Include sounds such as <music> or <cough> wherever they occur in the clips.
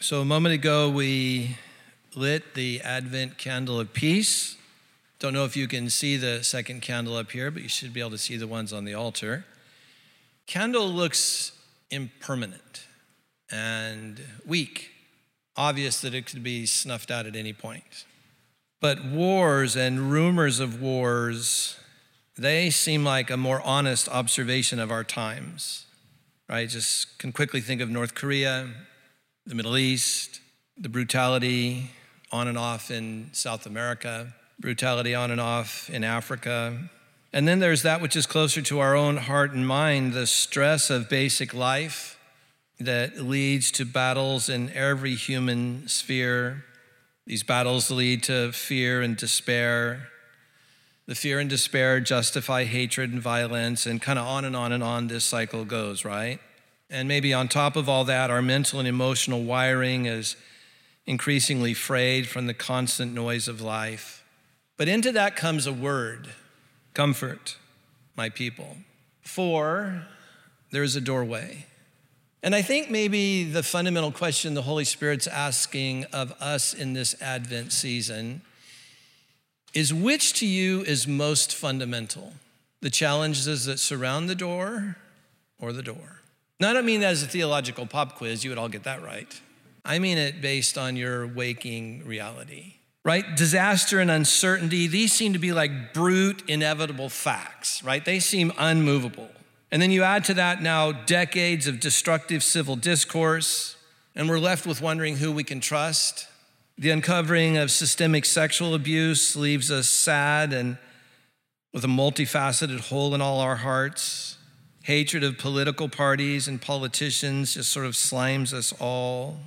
So, a moment ago, we lit the Advent candle of peace. Don't know if you can see the second candle up here, but you should be able to see the ones on the altar. Candle looks impermanent and weak, obvious that it could be snuffed out at any point. But wars and rumors of wars, they seem like a more honest observation of our times, right? Just can quickly think of North Korea, the Middle East, the brutality on and off in South America, brutality on and off in Africa. And then there's that which is closer to our own heart and mind the stress of basic life that leads to battles in every human sphere. These battles lead to fear and despair. The fear and despair justify hatred and violence, and kind of on and on and on this cycle goes, right? And maybe on top of all that, our mental and emotional wiring is increasingly frayed from the constant noise of life. But into that comes a word comfort, my people. For there is a doorway. And I think maybe the fundamental question the Holy Spirit's asking of us in this Advent season is which to you is most fundamental? The challenges that surround the door or the door? Now, I don't mean that as a theological pop quiz, you would all get that right. I mean it based on your waking reality, right? Disaster and uncertainty, these seem to be like brute, inevitable facts, right? They seem unmovable. And then you add to that now decades of destructive civil discourse, and we're left with wondering who we can trust. The uncovering of systemic sexual abuse leaves us sad and with a multifaceted hole in all our hearts hatred of political parties and politicians just sort of slimes us all.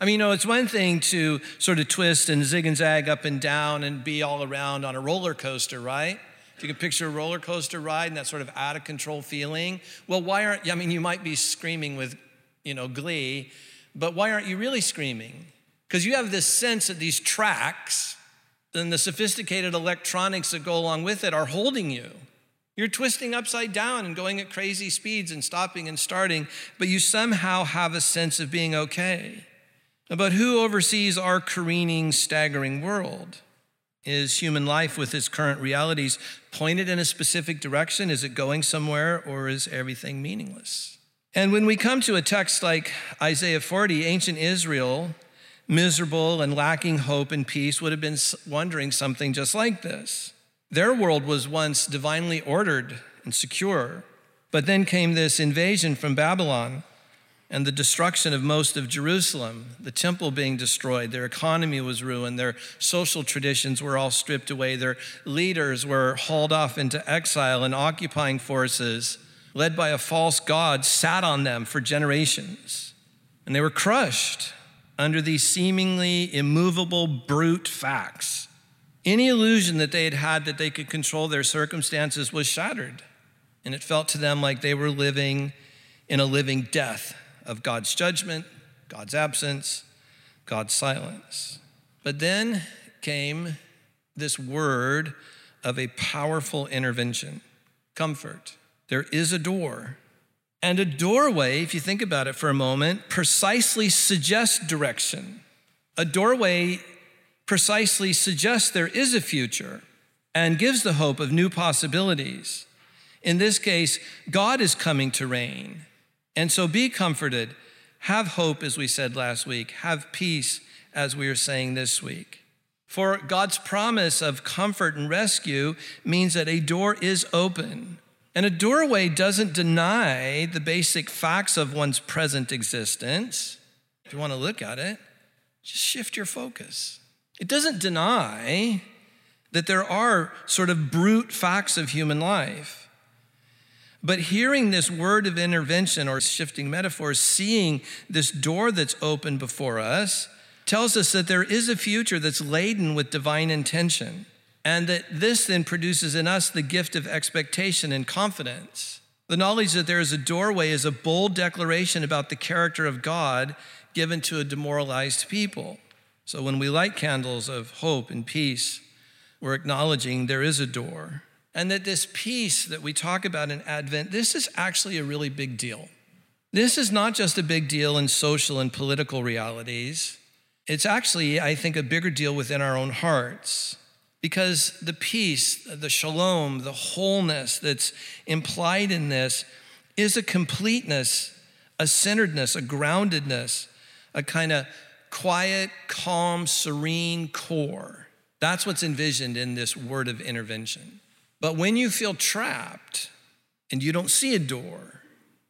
I mean, you know, it's one thing to sort of twist and zig and zag up and down and be all around on a roller coaster, right? If you can picture a roller coaster ride and that sort of out of control feeling, well, why aren't, I mean, you might be screaming with, you know, glee, but why aren't you really screaming? Because you have this sense that these tracks and the sophisticated electronics that go along with it are holding you. You're twisting upside down and going at crazy speeds and stopping and starting, but you somehow have a sense of being okay. But who oversees our careening, staggering world? Is human life with its current realities pointed in a specific direction? Is it going somewhere or is everything meaningless? And when we come to a text like Isaiah 40, ancient Israel, miserable and lacking hope and peace, would have been wondering something just like this. Their world was once divinely ordered and secure, but then came this invasion from Babylon and the destruction of most of Jerusalem, the temple being destroyed, their economy was ruined, their social traditions were all stripped away, their leaders were hauled off into exile, and occupying forces, led by a false god, sat on them for generations. And they were crushed under these seemingly immovable, brute facts. Any illusion that they had had that they could control their circumstances was shattered. And it felt to them like they were living in a living death of God's judgment, God's absence, God's silence. But then came this word of a powerful intervention comfort. There is a door. And a doorway, if you think about it for a moment, precisely suggests direction. A doorway precisely suggests there is a future and gives the hope of new possibilities. In this case, God is coming to reign. And so be comforted. Have hope, as we said last week. Have peace, as we are saying this week. For God's promise of comfort and rescue means that a door is open. And a doorway doesn't deny the basic facts of one's present existence. If you want to look at it, just shift your focus. It doesn't deny that there are sort of brute facts of human life. But hearing this word of intervention or shifting metaphors, seeing this door that's open before us, tells us that there is a future that's laden with divine intention. And that this then produces in us the gift of expectation and confidence. The knowledge that there is a doorway is a bold declaration about the character of God given to a demoralized people. So when we light candles of hope and peace, we're acknowledging there is a door. And that this peace that we talk about in Advent, this is actually a really big deal. This is not just a big deal in social and political realities. It's actually, I think, a bigger deal within our own hearts. Because the peace, the shalom, the wholeness that's implied in this is a completeness, a centeredness, a groundedness, a kind of quiet, calm, serene core. That's what's envisioned in this word of intervention. But when you feel trapped and you don't see a door,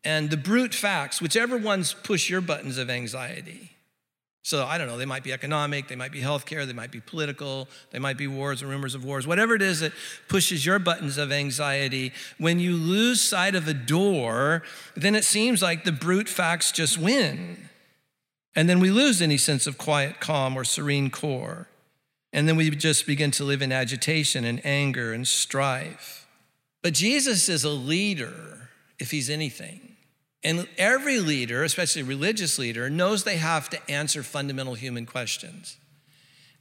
and the brute facts, whichever ones push your buttons of anxiety, so I don't know, they might be economic, they might be healthcare, they might be political, they might be wars and rumors of wars, whatever it is that pushes your buttons of anxiety. When you lose sight of a door, then it seems like the brute facts just win. And then we lose any sense of quiet, calm, or serene core. And then we just begin to live in agitation and anger and strife. But Jesus is a leader if he's anything. And every leader, especially a religious leader, knows they have to answer fundamental human questions.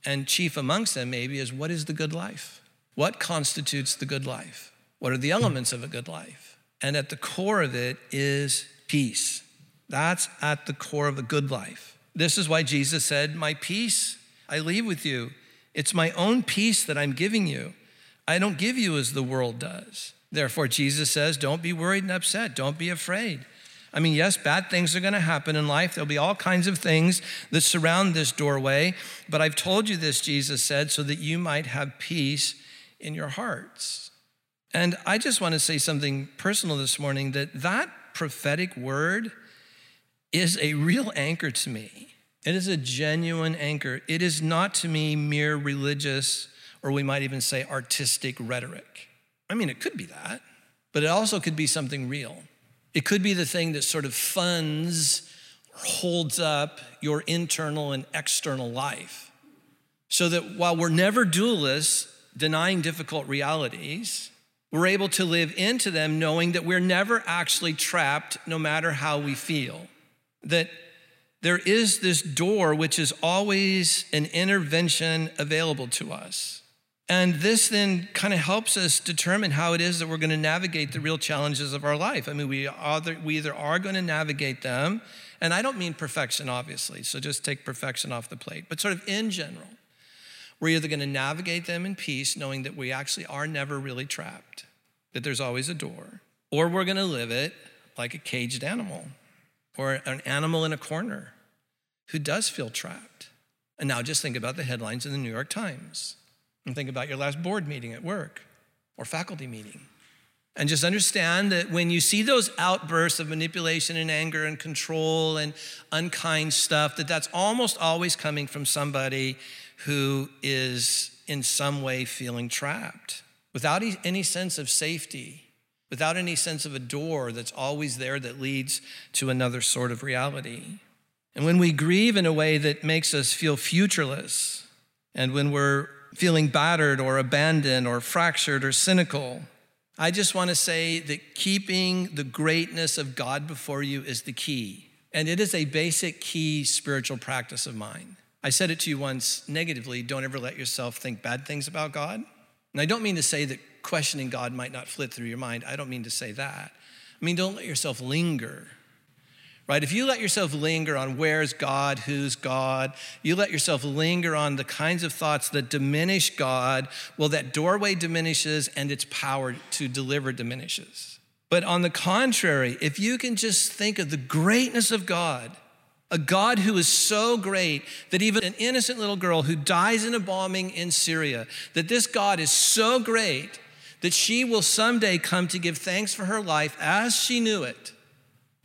And chief amongst them, maybe, is what is the good life? What constitutes the good life? What are the elements of a good life? And at the core of it is peace. That's at the core of the good life. This is why Jesus said, My peace I leave with you. It's my own peace that I'm giving you. I don't give you as the world does. Therefore, Jesus says, Don't be worried and upset. Don't be afraid. I mean, yes, bad things are going to happen in life. There'll be all kinds of things that surround this doorway. But I've told you this, Jesus said, so that you might have peace in your hearts. And I just want to say something personal this morning that that prophetic word is a real anchor to me. It is a genuine anchor. It is not to me mere religious, or we might even say artistic rhetoric. I mean, it could be that, but it also could be something real. It could be the thing that sort of funds or holds up your internal and external life. So that while we're never dualists, denying difficult realities, we're able to live into them knowing that we're never actually trapped no matter how we feel. That there is this door which is always an intervention available to us. And this then kind of helps us determine how it is that we're going to navigate the real challenges of our life. I mean, we either, we either are going to navigate them, and I don't mean perfection, obviously, so just take perfection off the plate, but sort of in general, we're either going to navigate them in peace, knowing that we actually are never really trapped, that there's always a door, or we're going to live it like a caged animal or an animal in a corner who does feel trapped. And now just think about the headlines in the New York Times. And think about your last board meeting at work or faculty meeting. And just understand that when you see those outbursts of manipulation and anger and control and unkind stuff, that that's almost always coming from somebody who is in some way feeling trapped without any sense of safety, without any sense of a door that's always there that leads to another sort of reality. And when we grieve in a way that makes us feel futureless, and when we're feeling battered or abandoned or fractured or cynical. I just want to say that keeping the greatness of God before you is the key. And it is a basic key spiritual practice of mine. I said it to you once negatively don't ever let yourself think bad things about God. And I don't mean to say that questioning God might not flit through your mind. I don't mean to say that. I mean, don't let yourself linger right? If you let yourself linger on where's God, who's God, you let yourself linger on the kinds of thoughts that diminish God, well, that doorway diminishes and its power to deliver diminishes. But on the contrary, if you can just think of the greatness of God, a God who is so great that even an innocent little girl who dies in a bombing in Syria, that this God is so great that she will someday come to give thanks for her life as she knew it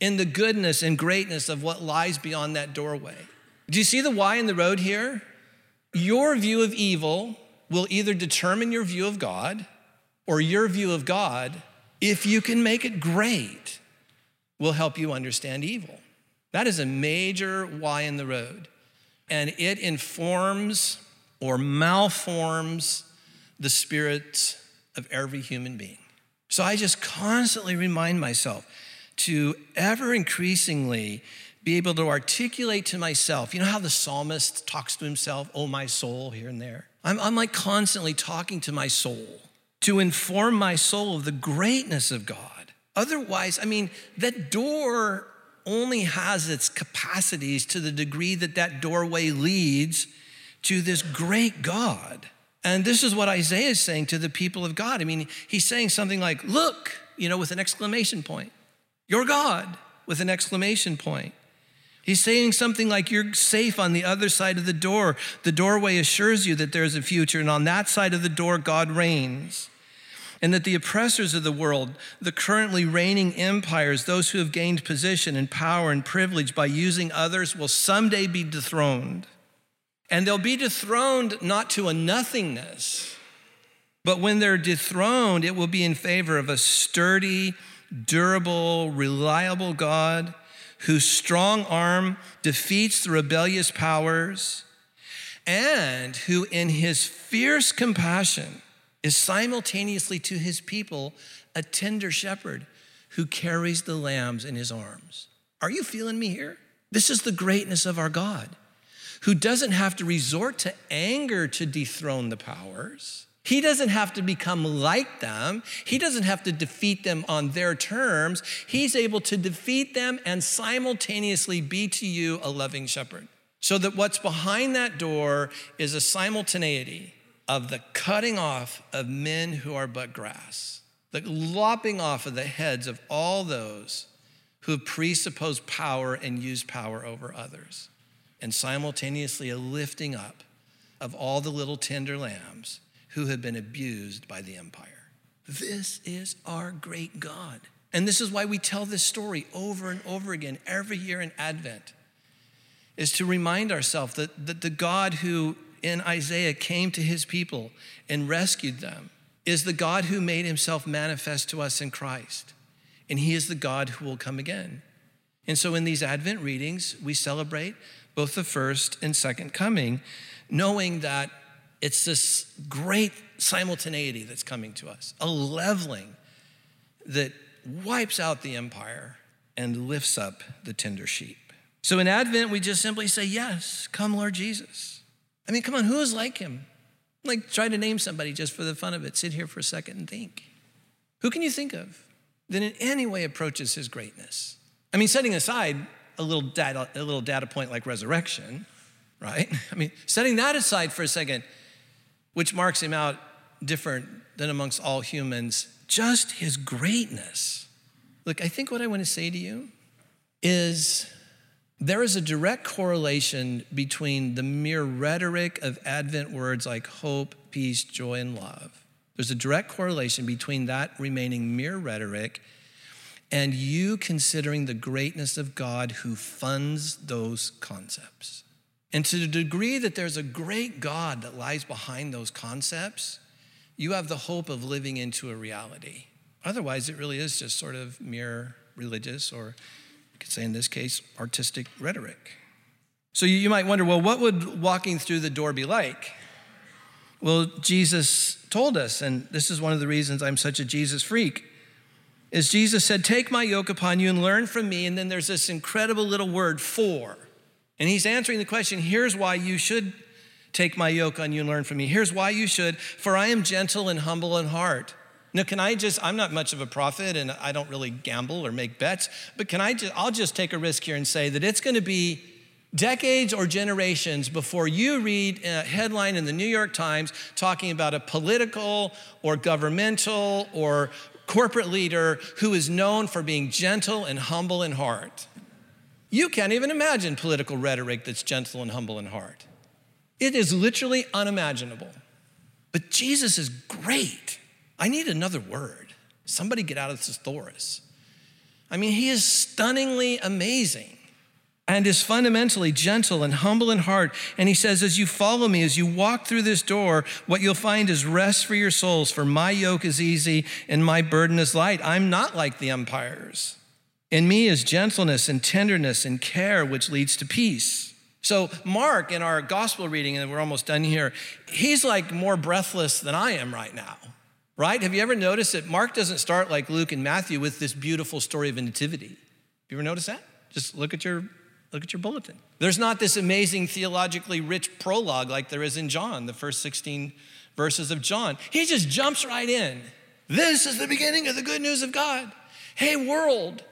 in the goodness and greatness of what lies beyond that doorway. Do you see the why in the road here? Your view of evil will either determine your view of God or your view of God, if you can make it great, will help you understand evil. That is a major why in the road. And it informs or malforms the spirits of every human being. So I just constantly remind myself to ever increasingly be able to articulate to myself. You know how the psalmist talks to himself, oh, my soul, here and there? I'm, I'm like constantly talking to my soul to inform my soul of the greatness of God. Otherwise, I mean, that door only has its capacities to the degree that that doorway leads to this great God. And this is what Isaiah is saying to the people of God. I mean, he's saying something like, Look, you know, with an exclamation point. Your God, with an exclamation point. He's saying something like, You're safe on the other side of the door. The doorway assures you that there's a future, and on that side of the door, God reigns. And that the oppressors of the world, the currently reigning empires, those who have gained position and power and privilege by using others, will someday be dethroned. And they'll be dethroned not to a nothingness, but when they're dethroned, it will be in favor of a sturdy, durable, reliable God whose strong arm defeats the rebellious powers and who, in his fierce compassion, is simultaneously to his people a tender shepherd who carries the lambs in his arms. Are you feeling me here? This is the greatness of our God who doesn't have to resort to anger to dethrone the powers. He doesn't have to become like them. He doesn't have to defeat them on their terms. He's able to defeat them and simultaneously be to you a loving shepherd. So that what's behind that door is a simultaneity of the cutting off of men who are but grass, the lopping off of the heads of all those who presuppose power and use power over others and simultaneously a lifting up of all the little tender lambs who have been abused by the empire. This is our great God. And this is why we tell this story over and over again every year in Advent, is to remind ourselves that, that the God who in Isaiah came to his people and rescued them is the God who made himself manifest to us in Christ. And he is the God who will come again. And so in these Advent readings, we celebrate both the first and second coming, knowing that it's this great simultaneity that's coming to us, a leveling that wipes out the empire and lifts up the tender sheep. So in Advent, we just simply say, Yes, come, Lord Jesus. I mean, come on, who is like him? Like, try to name somebody just for the fun of it. Sit here for a second and think. Who can you think of that in any way approaches his greatness? I mean, setting aside a little data, a little data point like resurrection, right? <laughs> I mean, setting that aside for a second, which marks him out different than amongst all humans, just his greatness. Look, I think what I want to say to you is there is a direct correlation between the mere rhetoric of Advent words like hope, peace, joy, and love. There's a direct correlation between that remaining mere rhetoric and you considering the greatness of God who funds those concepts. And to the degree that there's a great God that lies behind those concepts, you have the hope of living into a reality. Otherwise, it really is just sort of mere religious, or you could say in this case, artistic rhetoric. So you might wonder well, what would walking through the door be like? Well, Jesus told us, and this is one of the reasons I'm such a Jesus freak is Jesus said, Take my yoke upon you and learn from me. And then there's this incredible little word, for. And he's answering the question here's why you should take my yoke on you and learn from me. Here's why you should, for I am gentle and humble in heart. Now, can I just, I'm not much of a prophet and I don't really gamble or make bets, but can I just, I'll just take a risk here and say that it's going to be decades or generations before you read a headline in the New York Times talking about a political or governmental or corporate leader who is known for being gentle and humble in heart. You can't even imagine political rhetoric that's gentle and humble in heart. It is literally unimaginable. But Jesus is great. I need another word. Somebody get out of this thesaurus. I mean, he is stunningly amazing and is fundamentally gentle and humble in heart. And he says, As you follow me, as you walk through this door, what you'll find is rest for your souls, for my yoke is easy and my burden is light. I'm not like the empires. In me is gentleness and tenderness and care, which leads to peace. So, Mark, in our gospel reading, and we're almost done here, he's like more breathless than I am right now, right? Have you ever noticed that Mark doesn't start like Luke and Matthew with this beautiful story of nativity? Have you ever noticed that? Just look at your Look at your bulletin. There's not this amazing theologically rich prologue like there is in John, the first 16 verses of John. He just jumps right in. This is the beginning of the good news of God. Hey, world.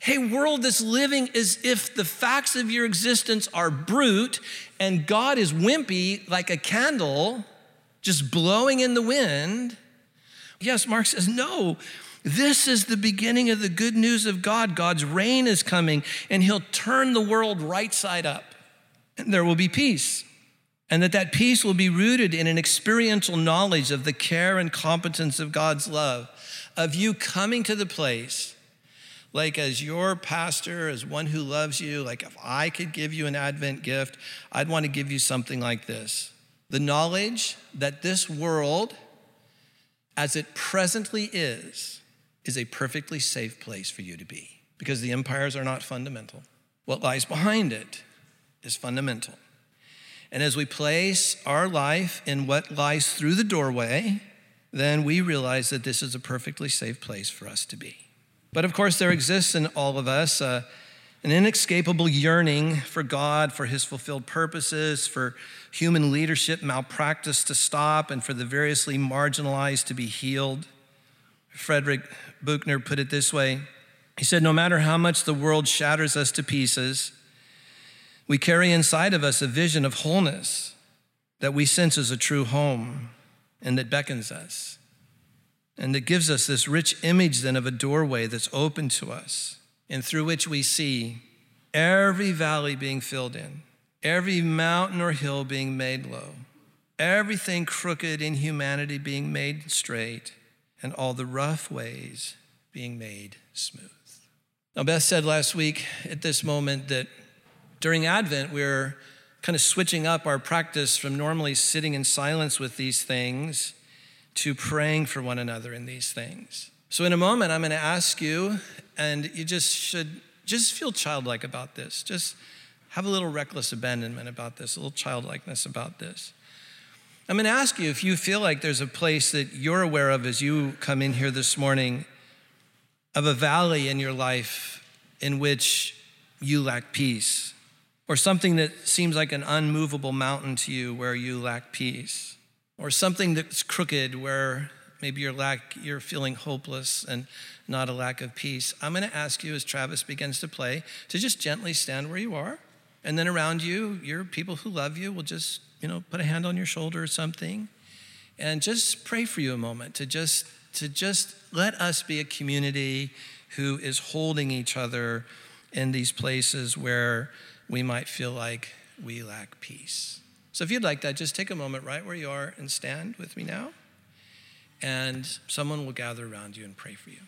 Hey, world that's living as if the facts of your existence are brute and God is wimpy like a candle just blowing in the wind. Yes, Mark says, no, this is the beginning of the good news of God. God's reign is coming, and He'll turn the world right side up, and there will be peace. And that that peace will be rooted in an experiential knowledge of the care and competence of God's love, of you coming to the place like as your pastor, as one who loves you, like if I could give you an Advent gift, I'd want to give you something like this the knowledge that this world, as it presently is, is a perfectly safe place for you to be because the empires are not fundamental. What lies behind it is fundamental. And as we place our life in what lies through the doorway, then we realize that this is a perfectly safe place for us to be. But of course, there exists in all of us uh, an inescapable yearning for God, for His fulfilled purposes, for human leadership malpractice to stop, and for the variously marginalized to be healed. Frederick Buechner put it this way He said, No matter how much the world shatters us to pieces, we carry inside of us a vision of wholeness that we sense as a true home and that beckons us. And that gives us this rich image then of a doorway that's open to us and through which we see every valley being filled in, every mountain or hill being made low, everything crooked in humanity being made straight, and all the rough ways being made smooth. Now, Beth said last week at this moment that during Advent, we're kind of switching up our practice from normally sitting in silence with these things to praying for one another in these things. So, in a moment, I'm going to ask you, and you just should just feel childlike about this. Just have a little reckless abandonment about this, a little childlikeness about this. I'm going to ask you if you feel like there's a place that you're aware of as you come in here this morning of a valley in your life in which you lack peace, or something that seems like an unmovable mountain to you where you lack peace or something that's crooked where maybe you're lack you're feeling hopeless and not a lack of peace. I'm going to ask you as travis begins to play to just gently stand where you are and then around you your people who love you will just you know put a hand on your shoulder or something and just pray for you a moment to just to just let us be a community who is holding each other in these places where we might feel like we lack peace so if you'd like that, just take a moment right where you are and stand with me now. And someone will gather around you and pray for you.